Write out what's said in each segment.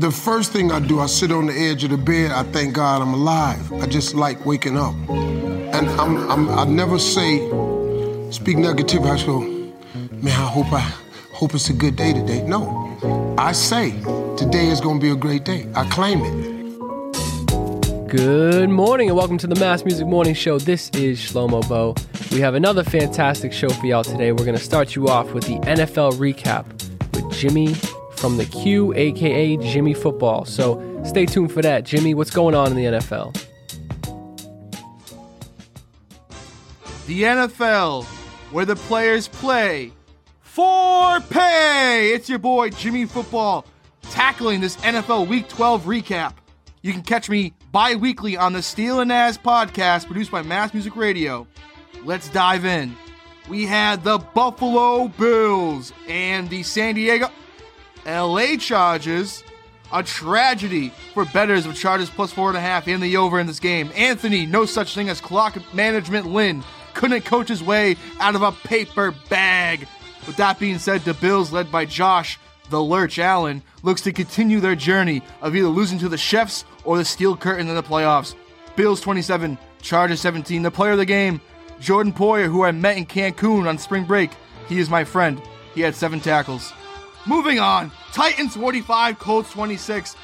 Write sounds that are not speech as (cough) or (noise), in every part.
The first thing I do, I sit on the edge of the bed. I thank God I'm alive. I just like waking up, and I'm, I'm I never say speak negative. I go, man, I hope I hope it's a good day today. No, I say today is gonna be a great day. I claim it. Good morning and welcome to the Mass Music Morning Show. This is Shlomo Bo. We have another fantastic show for y'all today. We're going to start you off with the NFL recap with Jimmy from the Q, aka Jimmy Football. So stay tuned for that. Jimmy, what's going on in the NFL? The NFL, where the players play for pay. It's your boy Jimmy Football tackling this NFL Week 12 recap. You can catch me bi weekly on the Steel and Naz podcast produced by Mass Music Radio. Let's dive in. We had the Buffalo Bills and the San Diego LA Chargers. A tragedy for betters of Chargers plus four and a half in the over in this game. Anthony, no such thing as clock management Lynn, couldn't coach his way out of a paper bag. With that being said, the Bills, led by Josh the Lurch Allen, looks to continue their journey of either losing to the Chefs or the Steel Curtain in the playoffs. Bills 27, Chargers 17. The player of the game, Jordan Poyer, who I met in Cancun on spring break. He is my friend. He had seven tackles. Moving on, Titans 45, Colts 26.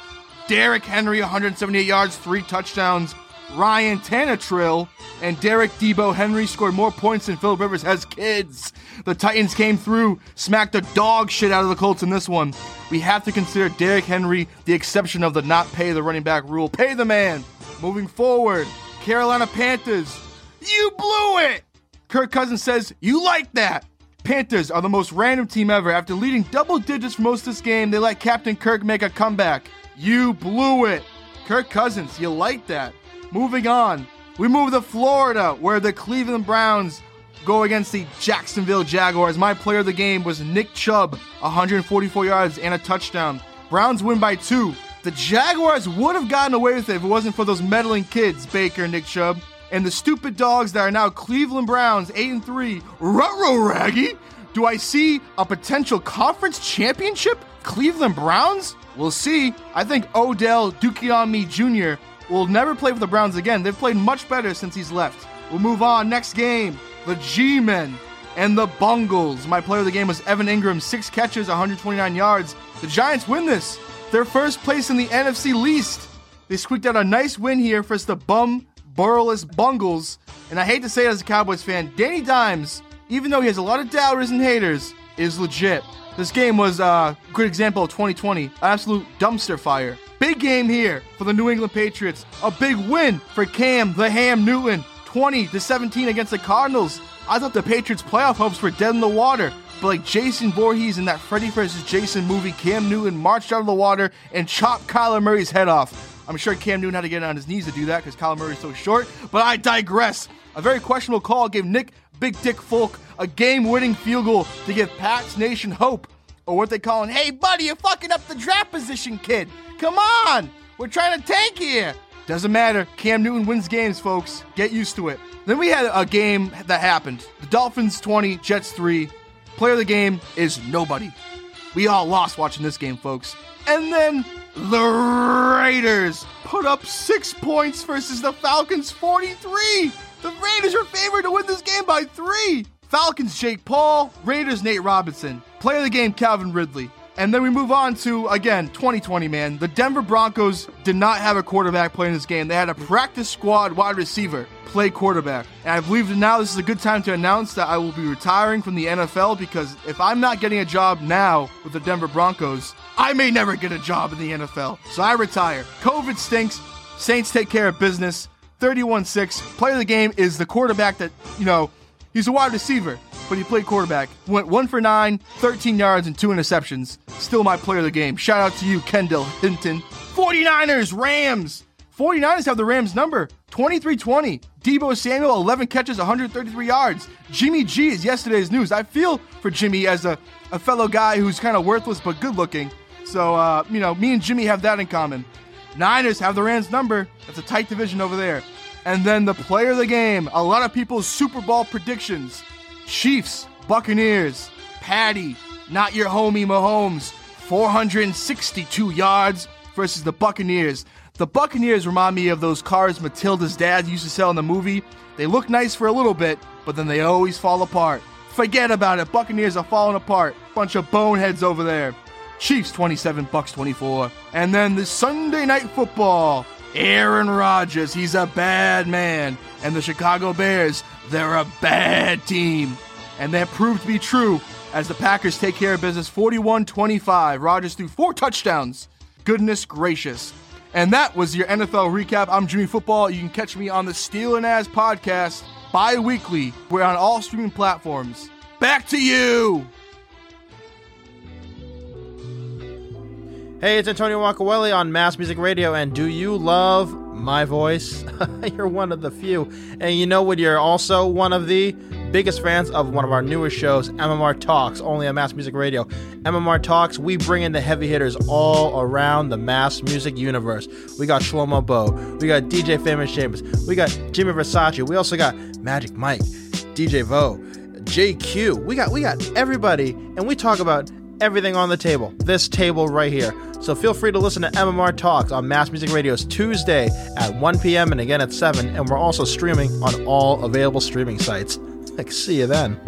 Derrick Henry 178 yards, three touchdowns. Ryan Tannehill and Derrick Debo Henry scored more points than Philip Rivers has kids. The Titans came through, smacked the dog shit out of the Colts in this one. We have to consider Derrick Henry the exception of the not pay the running back rule. Pay the man. Moving forward, Carolina Panthers. You blew it! Kirk Cousins says, You like that. Panthers are the most random team ever. After leading double digits for most of this game, they let Captain Kirk make a comeback. You blew it. Kirk Cousins, you like that. Moving on, we move to Florida, where the Cleveland Browns go against the Jacksonville Jaguars. My player of the game was Nick Chubb, 144 yards and a touchdown. Browns win by two. The Jaguars would have gotten away with it if it wasn't for those meddling kids, Baker and Nick Chubb, and the stupid dogs that are now Cleveland Browns, 8 and 3. Rutro Raggy! Do I see a potential conference championship? Cleveland Browns? We'll see. I think Odell me Jr will never play for the Browns again. They've played much better since he's left. We'll move on. Next game, the G Men and the Bungles. My player of the game was Evan Engram, six catches, 129 yards. The Giants win this. Their first place in the NFC least. They squeaked out a nice win here for the bum, burrowless Bungles. And I hate to say it as a Cowboys fan, Danny Dimes, even though he has a lot of doubters and haters, is legit. This game was uh, a good example of 2020, absolute dumpster fire. Big game here for the New England Patriots. A big win for Cam the Ham Newton, 20 to 17 against the Cardinals. I thought the Patriots' playoff hopes were dead in the water, but like Jason Voorhees in that Freddy vs. Jason movie, Cam Newton marched out of the water and chopped Kyler Murray's head off. I'm sure Cam Newton had to get on his knees to do that because Kyler is so short, but I digress. A very questionable call gave Nick Big Dick Folk a game-winning field goal to give Pats Nation hope, or what they calling, "Hey buddy, you're fucking up the draft position, kid." Come on! We're trying to tank here! Doesn't matter. Cam Newton wins games, folks. Get used to it. Then we had a game that happened. The Dolphins 20, Jets 3. Player of the game is nobody. We all lost watching this game, folks. And then the Raiders put up six points versus the Falcons 43. The Raiders are favored to win this game by three. Falcons Jake Paul, Raiders Nate Robinson. Play of the game Calvin Ridley. And then we move on to, again, 2020, man. The Denver Broncos did not have a quarterback playing this game. They had a practice squad wide receiver play quarterback. And I believe that now this is a good time to announce that I will be retiring from the NFL because if I'm not getting a job now with the Denver Broncos, I may never get a job in the NFL. So I retire. COVID stinks. Saints take care of business. 31 6. Player of the game is the quarterback that, you know, he's a wide receiver but he played quarterback. Went one for nine, 13 yards, and two interceptions. Still my player of the game. Shout out to you, Kendall Hinton. 49ers, Rams. 49ers have the Rams number 23 20. Deebo Samuel, 11 catches, 133 yards. Jimmy G is yesterday's news. I feel for Jimmy as a, a fellow guy who's kind of worthless but good looking. So, uh, you know, me and Jimmy have that in common. Niners have the Rams number. That's a tight division over there. And then the player of the game, a lot of people's Super Bowl predictions. Chiefs, Buccaneers, Patty, not your homie Mahomes, 462 yards versus the Buccaneers. The Buccaneers remind me of those cars Matilda's dad used to sell in the movie. They look nice for a little bit, but then they always fall apart. Forget about it. Buccaneers are falling apart. Bunch of boneheads over there. Chiefs 27 bucks 24. And then the Sunday night football. Aaron Rodgers, he's a bad man. And the Chicago Bears, they're a bad team. And that proved to be true as the Packers take care of business 41 25. Rodgers threw four touchdowns. Goodness gracious. And that was your NFL recap. I'm Jimmy Football. You can catch me on the Steel and As podcast bi weekly. We're on all streaming platforms. Back to you. Hey, it's Antonio Wakaweli on Mass Music Radio, and do you love my voice? (laughs) you're one of the few. And you know what? You're also one of the biggest fans of one of our newest shows, MMR Talks, only on Mass Music Radio. MMR Talks, we bring in the heavy hitters all around the mass music universe. We got Shlomo Bo, we got DJ Famous Seamus, we got Jimmy Versace, we also got Magic Mike, DJ Vo, JQ. We got we got everybody, and we talk about everything on the table. This table right here. So feel free to listen to MMR Talks on Mass Music Radio's Tuesday at 1 p.m. and again at 7. And we're also streaming on all available streaming sites. Like, see you then.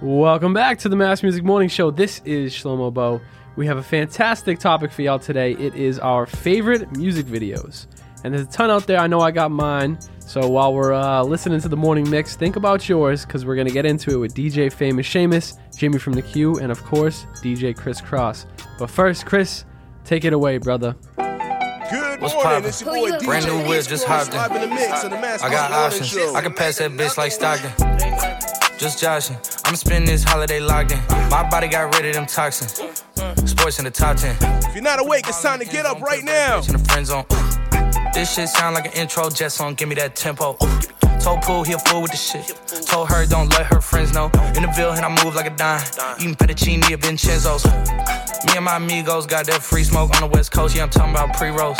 Welcome back to the Mass Music Morning Show. This is Shlomo Bo. We have a fantastic topic for y'all today. It is our favorite music videos. And there's a ton out there. I know I got mine. So while we're uh, listening to the morning mix, think about yours because we're going to get into it with DJ Famous Seamus, Jimmy from the Q, and of course, DJ Kris Crosse. But first, Kris, take it away, brother. Good What's morning, it's your boy DJ Brand new whip, just hopped in. in the mix I got options. I can pass that bitch like Stockton. Just joshing. I'm spending this holiday locked in. My body got rid of them toxins. Sports in the top 10. If you're not awake, it's time to get up right now. In the friend zone. This shit sound like an intro jet song, give me that tempo. Told Pool he a fool with the shit. Told her don't let her friends know. In the Ville and I move like a dime. Eating fettuccine at Vincenzo's. Me and my amigos got that free smoke on the west coast. Yeah, I'm talking about pre-rolls.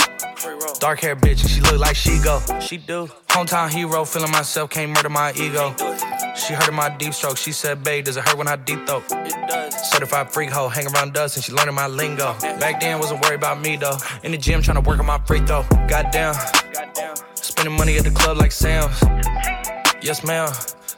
Dark hair bitch, and she look like she go. She do. Hometown hero, feeling myself, can't murder my ego. She heard of my deep stroke. She said, babe, does it hurt when I deep throat? It does. Certified freak hoe, hang around us and she learning my lingo. Back then, wasn't worried about me though. In the gym, trying to work on my free throw. Goddamn. Spending money at the club like Sam's. Yes, ma'am.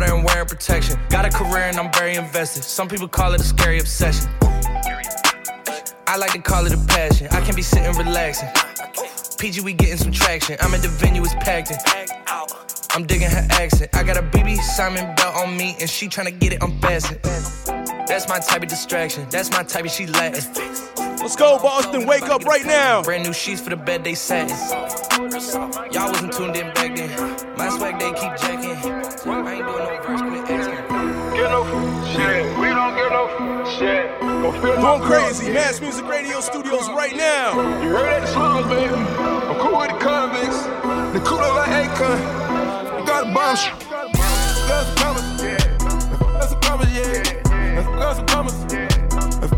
and wearing protection. Got a career and I'm very invested. Some people call it a scary obsession. I like to call it a passion. I can be sitting relaxing. PG, we getting some traction. I'm at the venue, it's packed in. I'm digging her accent. I got a BB Simon belt on me, and she tryna get it unfastened. That's my type of distraction. That's my type of she Latin. Let's go, Boston. Wake up right now. Brand new sheets for the bed they satin. Y'all wasn't tuned in back then. My swag they keep jacking. I ain't doing no verse, quit asking. Get no shit. We don't get no shit. Going crazy. Mass Music Radio Studios right now. You heard that song, baby? I'm cool with the convicts. The cooler like Akon. You got a bomb. Got some commas. Got some commas, yeah.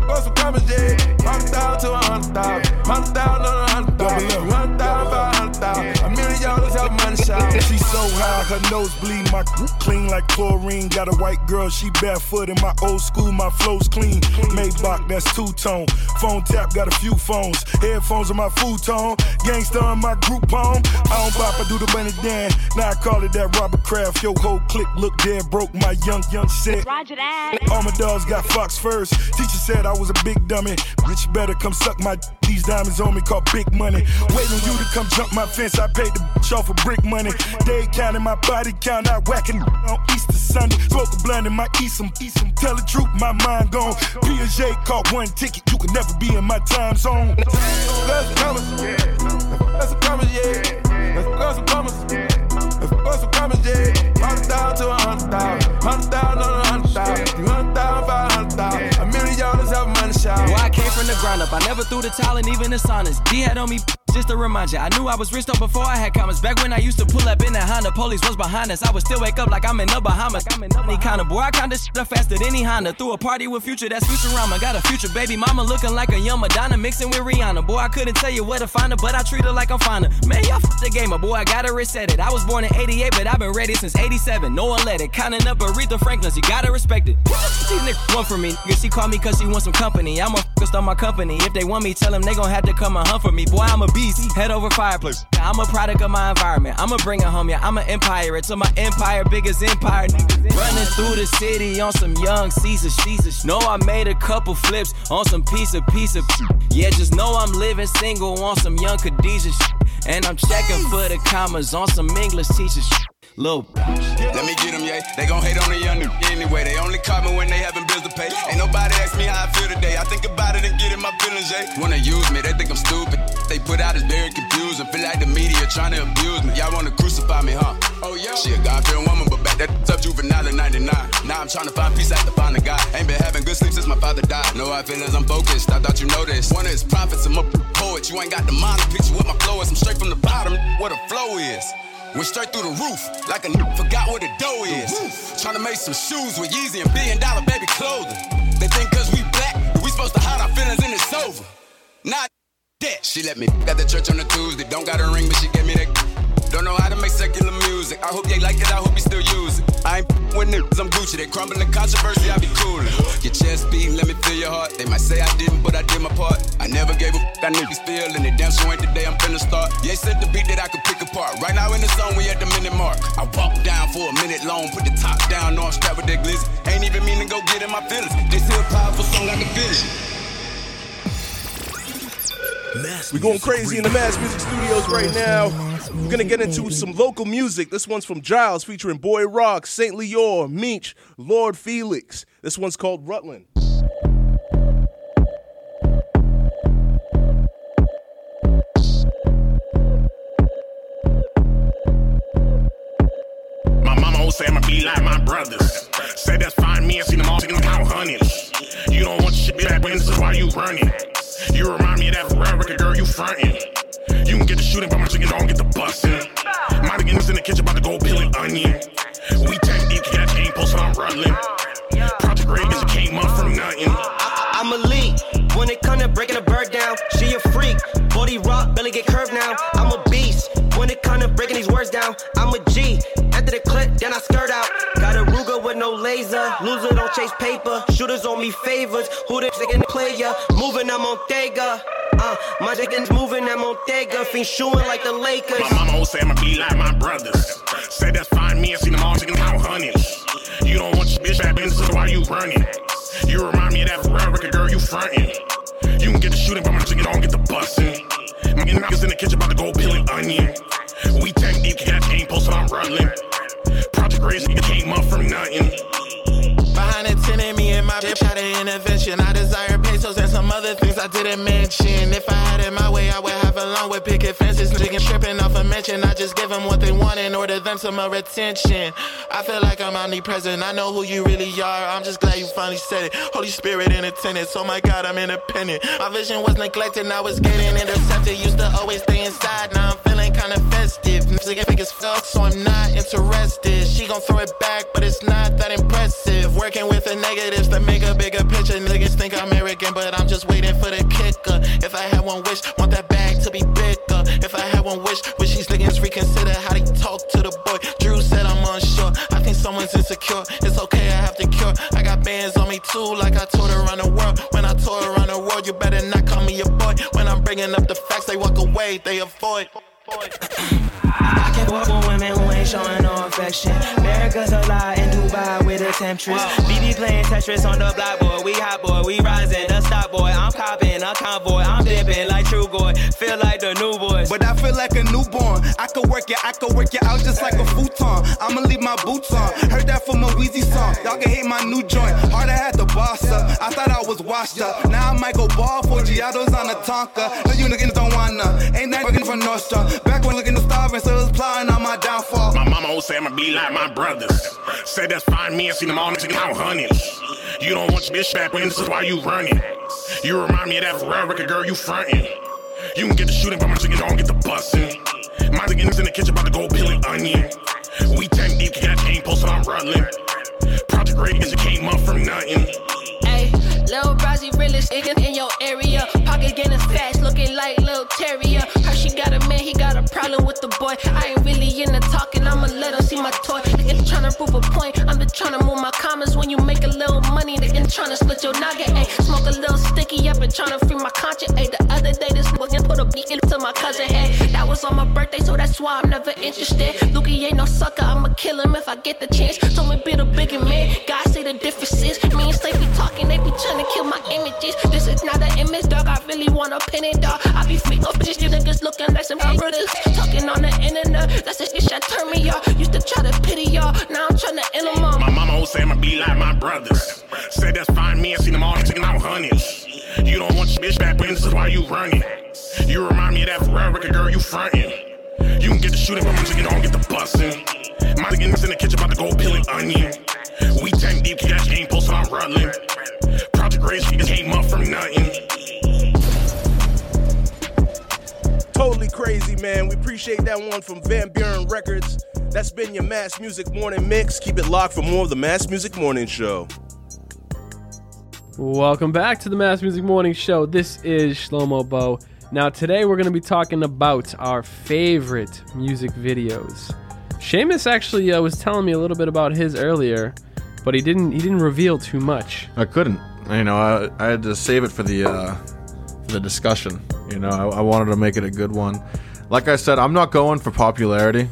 Got some commas. Yeah. Hundred thousand to a hundred thousand. Hundred thousand on a hundred thousand. Hundred thousand, five hundred thousand. A million dollars help money shout. (laughs) so high, her nose bleed. My clean like chlorine. Got a white girl, she barefoot in my old school. My flow's clean. Maybach, that's two tone. Phone tap, got a few phones. Headphones on my futon. Gangsta on my group home. I don't bop, I do the money Dan. Now I call it that Robert Kraft. Yo, whole click look dead broke. My young, young shit. Roger that. All my dogs got Fox first. Teacher said I was a big dummy. Bitch, better come suck my. These diamonds on me call big money. Waiting on you to come jump my fence. I paid the bitch off for brick money. Day counting my body count. I whacking on Easter Sunday. Smoke a blunt and my eat some. Eat some. Tell the truth, my mind gone. Piaget caught one ticket. You could never be in my time zone. That's a promise. That's a promise, yeah. That's a promise. That's a promise, yeah. Hundred thousand to a hundred thousand. Hundred thousand on a hundred thousand. Hundred thousand, five hundred thousand. A million the ground up. I never threw the towel and even the saunas. D had on me just to remind you. I knew I was rich though before I had commas. Back when I used to pull up in that Honda, police was behind us. I would still wake up like I'm in the Bahamas. I'm in any kind of boy, I kinda shit up faster than any Honda. Threw a party with future, that's Futurama. Got a future baby mama looking like a young Madonna mixing with Rihanna. Boy, I couldn't tell you where to find her, but I treat her like I'm finer. Man, y'all f the gamer, boy, I gotta reset it. I was born in 88, but I've been ready since 87. No one let it. Counting up Aretha Franklin's, you gotta respect it. These niggas want for me, nigga. She call me cause she wants some company. I'm a focused on my company. If they want me, tell them they gon' have to come and hunt for me. Boy, I'm a Head over fireplace. I'm a product of my environment. I'ma bring it home, yeah. I'm an empire. It's my empire, biggest empire. Running through the city on some young Caesar, Jesus. Know I made a couple flips on some piece of piece of. Yeah, just know I'm living single on some young Khadijah. And I'm checking for the commas on some English teachers. Lil. Let me get them, yeah. They gon' hate on the young nigga anyway. They only call me when they having bills to pay. Ain't nobody ask me how I feel today. I think about it and get in my feelings, yeah. Wanna use me, they think I'm stupid. They put out is very confused confusing. Feel like the media trying to abuse me. Y'all wanna crucify me, huh? Oh, yeah. She a God-fearing woman, but back that up juvenile in 99. Now I'm trying to find peace after finding God. Ain't been having good sleep since my father died. No I feel feelings, I'm focused. I thought you noticed. One of his prophets, I'm a poet. You ain't got the mind to picture what my flow is. I'm straight from the bottom, what a flow is. Went straight through the roof, like a n- forgot what the dough is. Trying to make some shoes with Yeezy and billion dollar baby clothing. They think cause we black, we supposed to hide our feelings and it's over. Not that. She let me at the church on a Tuesday. Don't got a ring, but she gave me that. Don't know how to make secular music. I hope they like it, I hope you still use it. I ain't with niggas, I'm Gucci. They crumbling controversy, I be coolin'. Your chest beating, let me feel your heart. They might say I didn't, but I did my part. I never gave a f- that niggas feel, and it damn sure ain't the day I'm finna start. Yeah, set the beat that I could pick apart. Right now in the zone, we at the minute mark. I walk down for a minute long, put the top down, on strap with that glizzy. Ain't even mean to go get in my feelings. This here powerful song, I can feel it. We're going crazy in the Mass Music Studios right now. We're gonna get into some local music. This one's from Jiles featuring Boy Rock, St. Leor, Meech, Lord Felix. This one's called Rutland. My mama always say I'ma be like my brothers. Said that's fine, me, I seen them all taking count hundreds. You don't want your shit back, but this is why you running. Frontin'. You can get the shooting, but my chicken don't get the bustin'. My niggas in the kitchen about to go peeling onion. We tech deep, got chain posted on Rutland. Project Ray is came up from nothing. I'm elite. When it come to breaking a bird down, she a freak. Body rock, belly get curved now. I'm a beast. When it come to breaking these words down, I'm a G. After the clip, then I skirt out. Got a Ruger with no laser. Loser don't chase paper. Shooters on me favors. Who the second player? Moving, I'm on Thega. Uh, my chicken's moving, I'm on Thega. Fiend shooing like the Lakers. My mama always say I'ma be like my brothers. Said that's fine, me, I seen them all taking count hundreds. You don't want your bitch back, this is why you running. You remind me of that Pharrell record, girl, you frontin'. You can get the shooting, but my chicken don't get the bustin'. My niggas in the kitchen about to go peeling onion. We tech deep, got chain posted on Rutland. Project Race, nigga came up from nothing. My bitch intervention. I desire pesos and some other things I didn't mention. If I had it my way, I would have a long with picket fences. Niggas tripping off a mention. I just give them what they want in order them some more attention. I feel like I'm omnipresent. I know who you really are. I'm just glad you finally said it. Holy Spirit in attendance. Oh my God, I'm independent. My vision was neglected. I was getting intercepted. Used to always stay inside. Now I'm kinda festive. Music epic as fuck, so I'm not interested. She gon' throw it back, but it's not that impressive. Working with the negatives to make a bigger picture. Niggas think I'm arrogant, but I'm just waiting for the kicker. If I had one wish, want that bag to be bigger. If I had one wish, wish these niggas reconsider how they talk to the boy. Drew said I'm unsure. I think someone's insecure. It's okay, I have to cure. I got bands on me too, like I toured around the world. When I tour around the world, you better not call me a boy. When I'm bringing up the facts, they walk away, they avoid. I can't walk with women who ain't showing no affection. America's a lie in Dubai with a temptress. BB playing Tetris on the block, boy. We hot, boy. We rising, the stop, boy. I'm copping, a convoy. I'm dipping like True Boy. Feel like the new boys. But I feel like a newborn. I could work it, I could work it out just like a futon. I'ma leave my boots on. Heard that from a Weezy song. Y'all can hate my new joint. Hard I had to boss up. I thought I was washed up. Now I might go ball for Giados on the Tonka. No, you niggas don't wanna. Ain't that working for Nostra? Back when looking to starving, so it was plotting on my downfall. My mama always say I'ma be like my brothers. Said that's fine, me, I seen them all taking count hundreds. You don't want your bitch back, but this is why you running. You remind me of that Pharrell record, girl, you frontin'. You can get the shooting, but my chicken don't get the bustin'. My niggas in the kitchen about to go peeling onion. We tank deep, got game posted on Rutland. Project Radiance, it came up from nothing. Ayy, Lil Brazzy realest nigga in your area. Pocket getting fast, looking like Lil Terrier. He got a problem with the boy. I ain't really into talking, I'ma let him see my toy. Nigga tryna prove a point, I'm just tryna move my commas. When you make a little money, nigga tryna split your noggin. Ayy, smoke a little sticky, I've been tryna free my conscience. Ayy, the other day this nigga put a beat into my cousin head. That was on my birthday, so that's why I'm never interested. Lukey ain't no sucker, I'ma kill him if I get the chance. Told me be the bigger man, God say the differences. Me and Slay be talking, they be trying to kill my images. This is not an image, dog. I really wanna pin it, dog. Looking like some brothers. Talking on the internet, that's the shit that turn me off. Used to try to pity y'all, now I'm trying to end them all. My mama always say I'ma be like my brothers. Said that's fine, me, I seen them all taking out honeys. You don't want your bitch back, but this is why you running. You remind me of that record, girl, you frontin'. You can get the shooting, but my chicken don't get the bustin'. My niggas in the kitchen about to go peeling onion. We tank deep, got game posted on Rutland. Project Rage, it came up from nothing. Totally crazy, man. We appreciate that one from Van Buren Records. That's been your Mass Music Morning Mix. Keep it locked for more of the Mass Music Morning Show. Welcome back to the Mass Music Morning Show. This is Shlomo Bo. Now, today we're going to be talking about our favorite music videos. Seamus actually uh, was telling me a little bit about his earlier, but he didn't. He didn't reveal too much. I couldn't. You know, I, I had to save it for the uh, for the discussion. You know, I, I wanted to make it a good one. Like I said, I'm not going for popularity.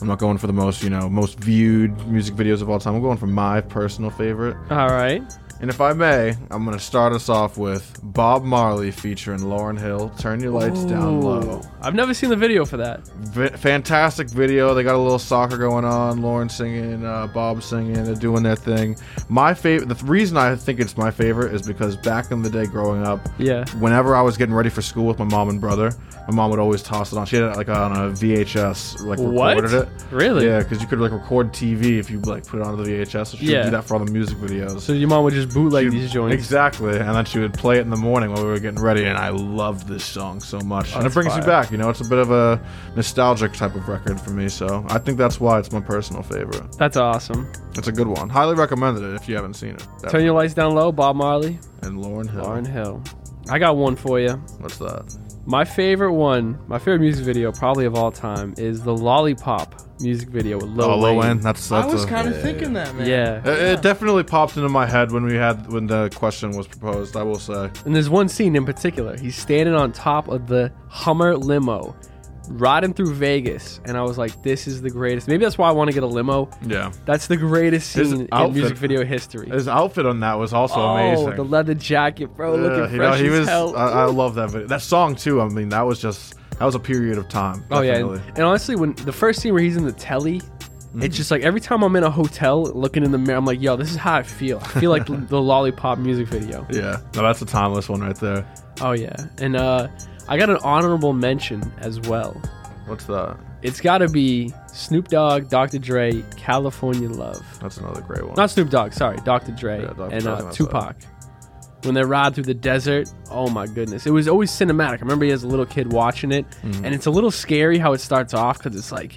I'm not going for the most, you know, most viewed music videos of all time. I'm going for my personal favorite. All right. And if I may, I'm going to start us off with Bob Marley featuring Lauryn Hill. Turn your lights down low. I've never seen the video for that. V- fantastic video. They got a little soccer going on. Lauryn singing, uh, Bob singing. They're doing their thing. My favorite. The th- reason I think it's my favorite is because back in the day, growing up, Yeah. whenever I was getting ready for school with my mom and brother, my mom would always toss it on. She had it like on a VHS, like What? recorded it. Really? Yeah, because you could like record TV if you like put it onto the VHS. So she Yeah. would do that for all the music videos. So your mom would just bootleg these joints. Exactly, and then she would play it in the morning while we were getting ready, and I loved this song so much. And it brings fire. you back, you know. It's a bit of a nostalgic type of record for me, so I think that's why it's my personal favorite. That's awesome. It's a good one. Highly recommended it if you haven't seen it. Turn your lights down low, Bob Marley. And Lauryn Hill. Lauryn Hill. I got one for you. What's that? My favorite one, my favorite music video probably of all time is the Lollipop music video with Lil oh, Lil Wayne. Wayne. That's, that's I was kind of thinking that, man. Yeah. It, it definitely popped into my head when we had when the question was proposed. I will say. And there's one scene in particular. He's standing on top of the Hummer limo, riding through Vegas, and I was like, "This is the greatest." Maybe that's why I want to get a limo. Yeah. That's the greatest His scene in outfit- music video history. His outfit on that was also amazing. oh, amazing. the leather jacket, bro, looking you know, fresh he as was. hell. I, I love that video. That song too. I mean, that was just that was a period of time. Oh yeah, and, and honestly, when the first scene where he's in the telly, Mm-hmm. it's just like every time I'm in a hotel looking in the mirror, I'm like, "Yo, this is how I feel." I feel like (laughs) the Lollipop music video. Yeah, no, that's a timeless one right there. Oh yeah, and uh, I got an honorable mention as well. What's that? It's got to be Snoop Dogg, Dr. Dre, California Love. That's another great one. Not Snoop Dogg, sorry, Dr. Dre Yeah, Dr. and Dre's uh, Tupac. When they ride through the desert, oh my goodness, it was always cinematic. I remember he as a little kid watching it, Mhm. and it's a little scary how it starts off because it's like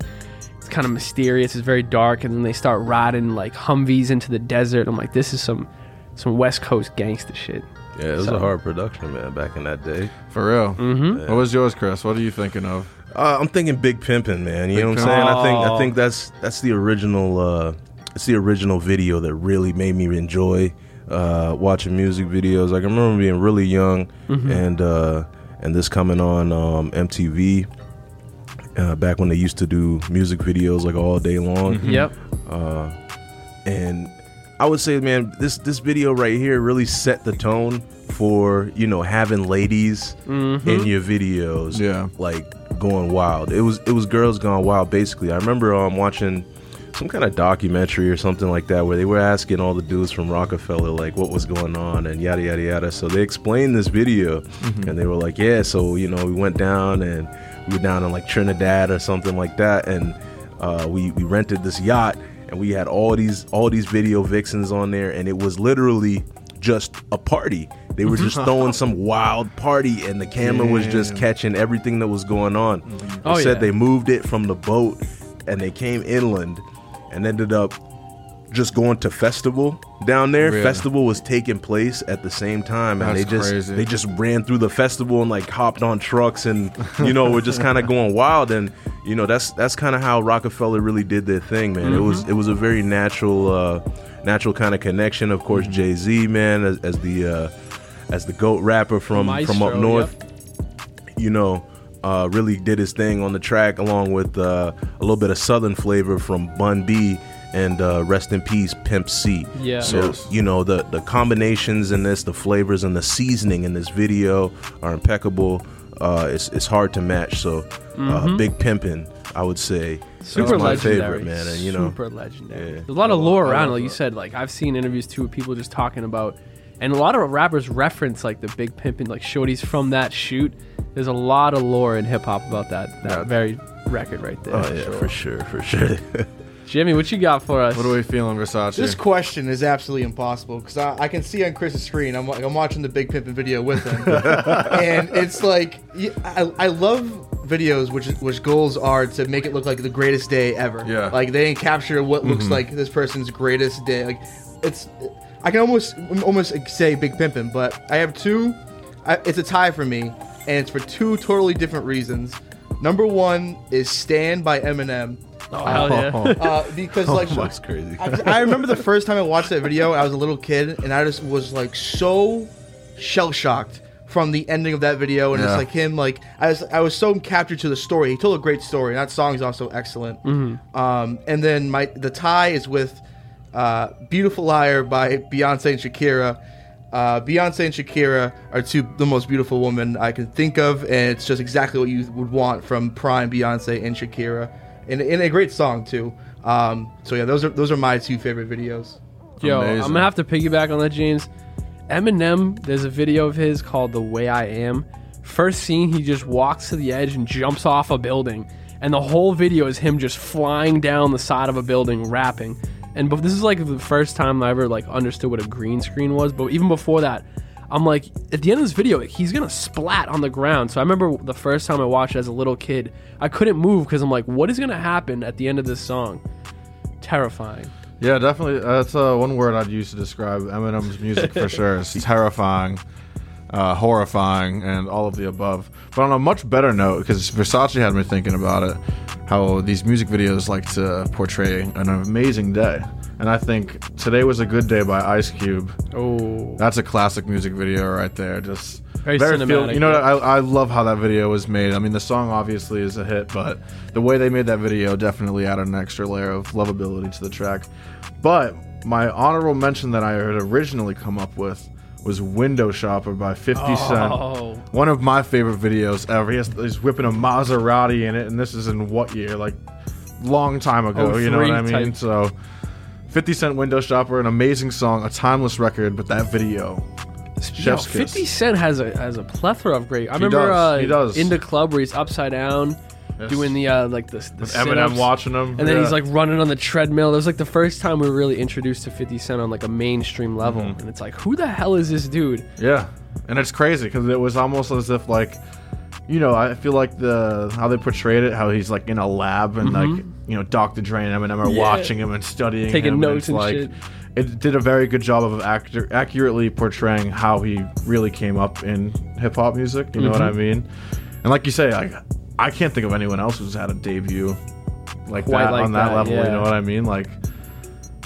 it's kind of mysterious. It's very dark, and then they start riding like Humvees into the desert. I'm like, this is some some West Coast gangster shit. Yeah, it was So- a hard production, man, back in that day. For real. Mhm. What was yours, Kris? What are you thinking of? Uh, I'm thinking Big Pimpin', man. You Big know what I'm saying? I think I Oh. think that's that's the original. Uh, it's the original video that really made me enjoy uh, watching music videos. Like I remember being really young, Mhm. and uh, and this coming on um, MTV. Uh, back when they used to do music videos like all day long. Mhm. Yep. Uh, and I would say, man, this this video right here really set the tone for you know having ladies Mhm. in your videos, Yeah. like going wild. It was it was girls gone wild. Basically, I remember um watching some kind of documentary or something like that where they were asking all the dudes from Roc-A-Fella like what was going on and yada yada yada. So they explained this video Mhm. and they were like, yeah, so you know we went down and we were down in like Trinidad or something like that and uh, we we rented this yacht and we had all these all these video vixens on there and it was literally just a party they were just (laughs) throwing some wild party, and the camera was just catching everything that was going on. Mm-hmm. They Oh, said yeah. they moved it from the boat, and they came inland, and ended up just going to festival down there. Really? Festival was taking place at the same time, and That's they just crazy. they just ran through the festival and like hopped on trucks, and you know were just kind of going wild. And you know that's that's kind of how Roc-A-Fella really did their thing, man. It was Mm-hmm. it was a very natural uh, natural kind of connection. Of course, Jay Z, man, as, as the uh, as the goat rapper from from up Maestro, north you know, uh, really did his thing on the track, along with uh, a little bit of southern flavor from Bun B and uh, rest in peace, Pimp C. Yeah. So Yes. you know the the combinations in this, the flavors and the seasoning in this video are impeccable. Uh, it's it's hard to match. So uh, Mhm. big pimpin', I would say. Super That's my legendary, favorite man, and you know, super legendary. yeah. There's a lot of lore around, like you said. Like I've seen interviews too, with people just talking about, and a lot of rappers reference like the big pimpin', like shorties from that shoot. There's a lot of lore in hip hop about that that very record right there. Oh yeah, for sure, for sure. (laughs) Jimmy, what you got for us? What are we feeling, Versace? This question is absolutely impossible because I, I can see on Kris's screen. I'm like I'm watching the Big Pimpin' video with him, (laughs) and it's like I, I love videos which which goals are to make it look like the greatest day ever. Yeah. like they capture what looks Mhm. like this person's greatest day. Like it's I can almost almost say Big Pimpin', but I have two. I, it's a tie for me, and it's for two totally different reasons. Number one is "Stan" by Eminem. Oh, hell yeah. Uh, because (laughs) like Oh, that's crazy. I, I remember the first time I watched that video. I was a little kid, and I just was like so shell shocked from the ending of that video, and Yeah. it's like him like I was I was so captured to the story. He told a great story, and that song is also excellent. Mhm. Um, and then my the tie is with uh, "Beautiful Liar" by Beyonce and Shakira. Uh, Beyonce and Shakira are two the most beautiful women I can think of, and it's just exactly what you would want from prime Beyonce and Shakira, and, and a great song too. Um, so yeah, those are those are my two favorite videos. Yo, I'm gonna have to piggyback on that, James. Eminem, there's a video of his called "The Way I Am." First scene, he just walks to the edge and jumps off a building, and the whole video is him just flying down the side of a building, rapping. And this is like the first time I ever like understood what a green screen was. But even before that, I'm like, at the end of this video, he's gonna splat on the ground. So I remember the first time I watched as a little kid, I couldn't move because I'm like, what is gonna happen at the end of this song? Terrifying. Yeah, definitely. That's uh, one word I'd use to describe Eminem's music for sure. It's (laughs) terrifying, uh, horrifying, and all of the above. But on a much better note, because Versace had me thinking about it, how these music videos like to portray an amazing day. And I think Today Was a Good Day by Ice Cube. Oh. That's a classic music video right there. Just Very feel- cinematic, you know, yeah. I, I love how that video was made. I mean, the song obviously is a hit, but the way they made that video definitely added an extra layer of lovability to the track. But my honorable mention that I had originally come up with was Window Shopper by 50 Oh. Cent. One of my favorite videos ever. He has, he's whipping a Maserati in it, and this is in what year? Like, long time ago, Oh, you know what I mean? type. So, 50 Cent Window Shopper, an amazing song, a timeless record, but that video. Chef's kiss. 50 Cent has a has a plethora of great. I He remember does, uh, he does. in the club where he's upside down, Yes. doing the uh, like the, the With Eminem sit-ups, watching him, and then he's like running on the treadmill. It was like the first time we were really introduced to 50 Cent on like a mainstream level, Mhm. and it's like, who the hell is this dude? Yeah, and it's crazy because it was almost as if like, you know, I feel like the how they portrayed it, how he's like in a lab and like Mhm. you know Dr. Dre and Eminem are Yeah. watching him and studying Taking him, notes it's and like, shit. It did a very good job of actor- accurately portraying how he really came up in hip hop music. You know what I Mhm. mean? And like you say, like I can't think of anyone else who's had a debut like Quite that like on that, that, level. You know what I mean? Like.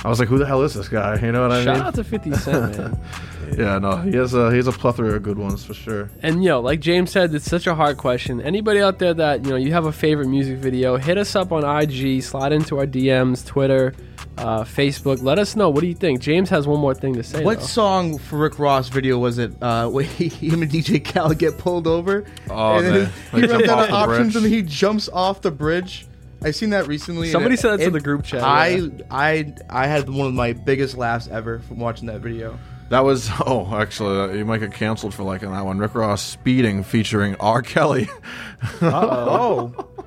I was like, "Who the hell is this guy?" You know what I mean? Shout mean? out to 50 Cent, man. (laughs) yeah, no, he has a he has a plethora of good ones for sure. And yo, like James said, it's such a hard question. Anybody out there that you know you have a favorite music video, hit us up on IG, slide into our DMs, Twitter, uh, Facebook. Let us know. What do you think? James has one more thing to say. What though. song for Rick Ross video was it? Uh, (laughs) where he, him and DJ Khaled get pulled over, Oh, and then he, he runs out of options, bridge. and he jumps off the bridge. I seen that recently. Somebody said that to it- the group chat, I, yeah. I, I had one of my biggest laughs ever from watching that video. That was (laughs) oh, actually, uh, you might get canceled for liking that one. Rick Ross speeding featuring R. Kelly. (laughs) oh. (laughs)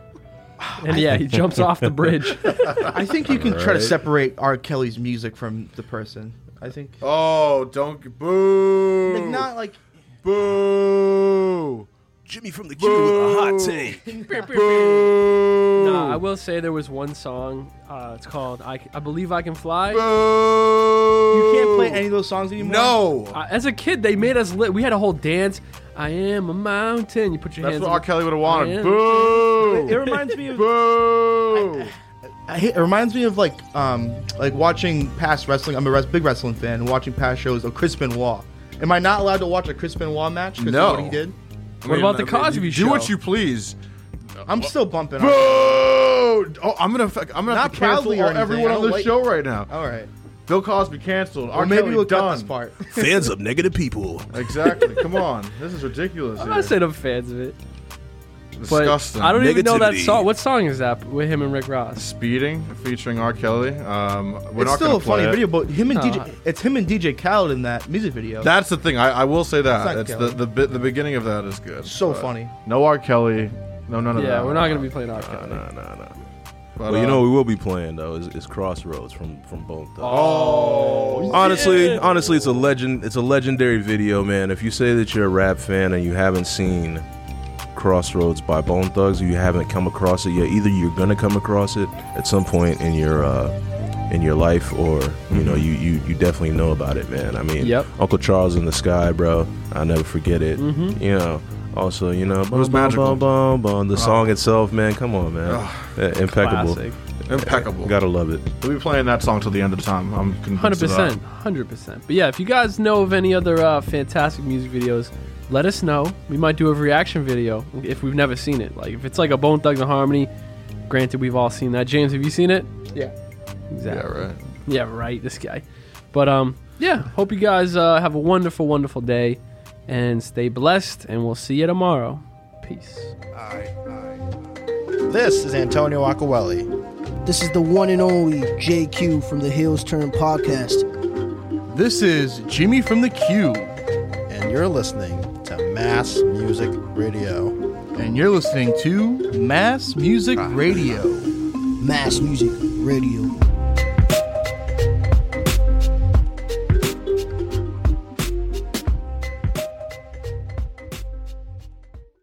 And yeah, he jumps off the bridge. I think you can try to separate R. Kelly's music from the person. I think. Oh, don't boo. Like not like boo. Jimmy from the Q with a hot take. (laughs) Nah, I will say there was one song. Uh, it's called I, I Believe I Can Fly. You can't play any of those songs anymore. Uh, as a kid, they made us lit. We had a whole dance. I am a mountain. You put your That's hands. what in R. the- Kelly would've I wanted. am- Boo. It reminds me of. Boo. I hate, it reminds me of like um like watching past wrestling. I'm a res- big wrestling fan and watching past shows of Chris Benoit. Am I not allowed to watch a Chris Benoit match? 'cause of No. What he did. I mean, uh, you Do what you please. I'm still bumping. Boo! Oh, I'm gonna. fuck- I'm gonna Not have to cancel proudly or anything, everyone I on don't this like- show right now. All right. Bill Cosby canceled. Or R. maybe Kelly we'll cut this part. Fans of negative people. Exactly. Come on. This is ridiculous. I'm here. not saying I'm fans of it. Disgusting. But I don't even know that Negativity. song. What song is that with him and Rick Ross? Speeding, featuring R. Kelly. Um, we're it's not still gonna a funny it. video, but him and Uh, DJ, it's him and DJ Khaled in that music video. That's the thing. I, I will say It's that not it's the the bit the beginning of that is good. So but funny. No R. Kelly. No none of that. Yeah, we're not gonna be playing R. Kelly. Nah, nah, nah. But, well, you uh, know what we will be playing though is, is Crossroads from from Bone Thugs. Oh, honestly, yeah. honestly, it's a legend. It's a legendary video, man. If you say that you're a rap fan and you haven't seen Crossroads by Bone Thugs, or you haven't come across it yet, either you're gonna come across it at some point in your uh, in your life, or you know, you, you you definitely know about it, man. I mean, Yep. Uncle Charles in the Sky, bro. I'll never forget it. Mhm. You know. Also, you know, it was bum, magical. bum, bum, bum. the Oh. song itself, man. Come on, man. Ugh. Yeah, impeccable. Classic. Impeccable. Gotta love it. We'll be playing that song till the end of time. I'm convinced. 100%. hundred percent. But yeah, if you guys know of any other uh, fantastic music videos, let us know. We might do a reaction video if we've never seen it. Like if it's like a Bone Thugs-n-Harmony. Granted, we've all seen that. James, have you seen it? Yeah. Exactly. Yeah, right. Yeah, right. This guy. But um, yeah. Hope you guys uh, have a wonderful, wonderful day, and stay blessed. And we'll see you tomorrow. Peace. This is Antonio Acquelli. This is the one and only JQ from the Hills Turn podcast. This is Jimmy from the Q. And you're listening to Mass Music Radio. And you're listening to Mass Music ah. Radio. Mass Music Radio.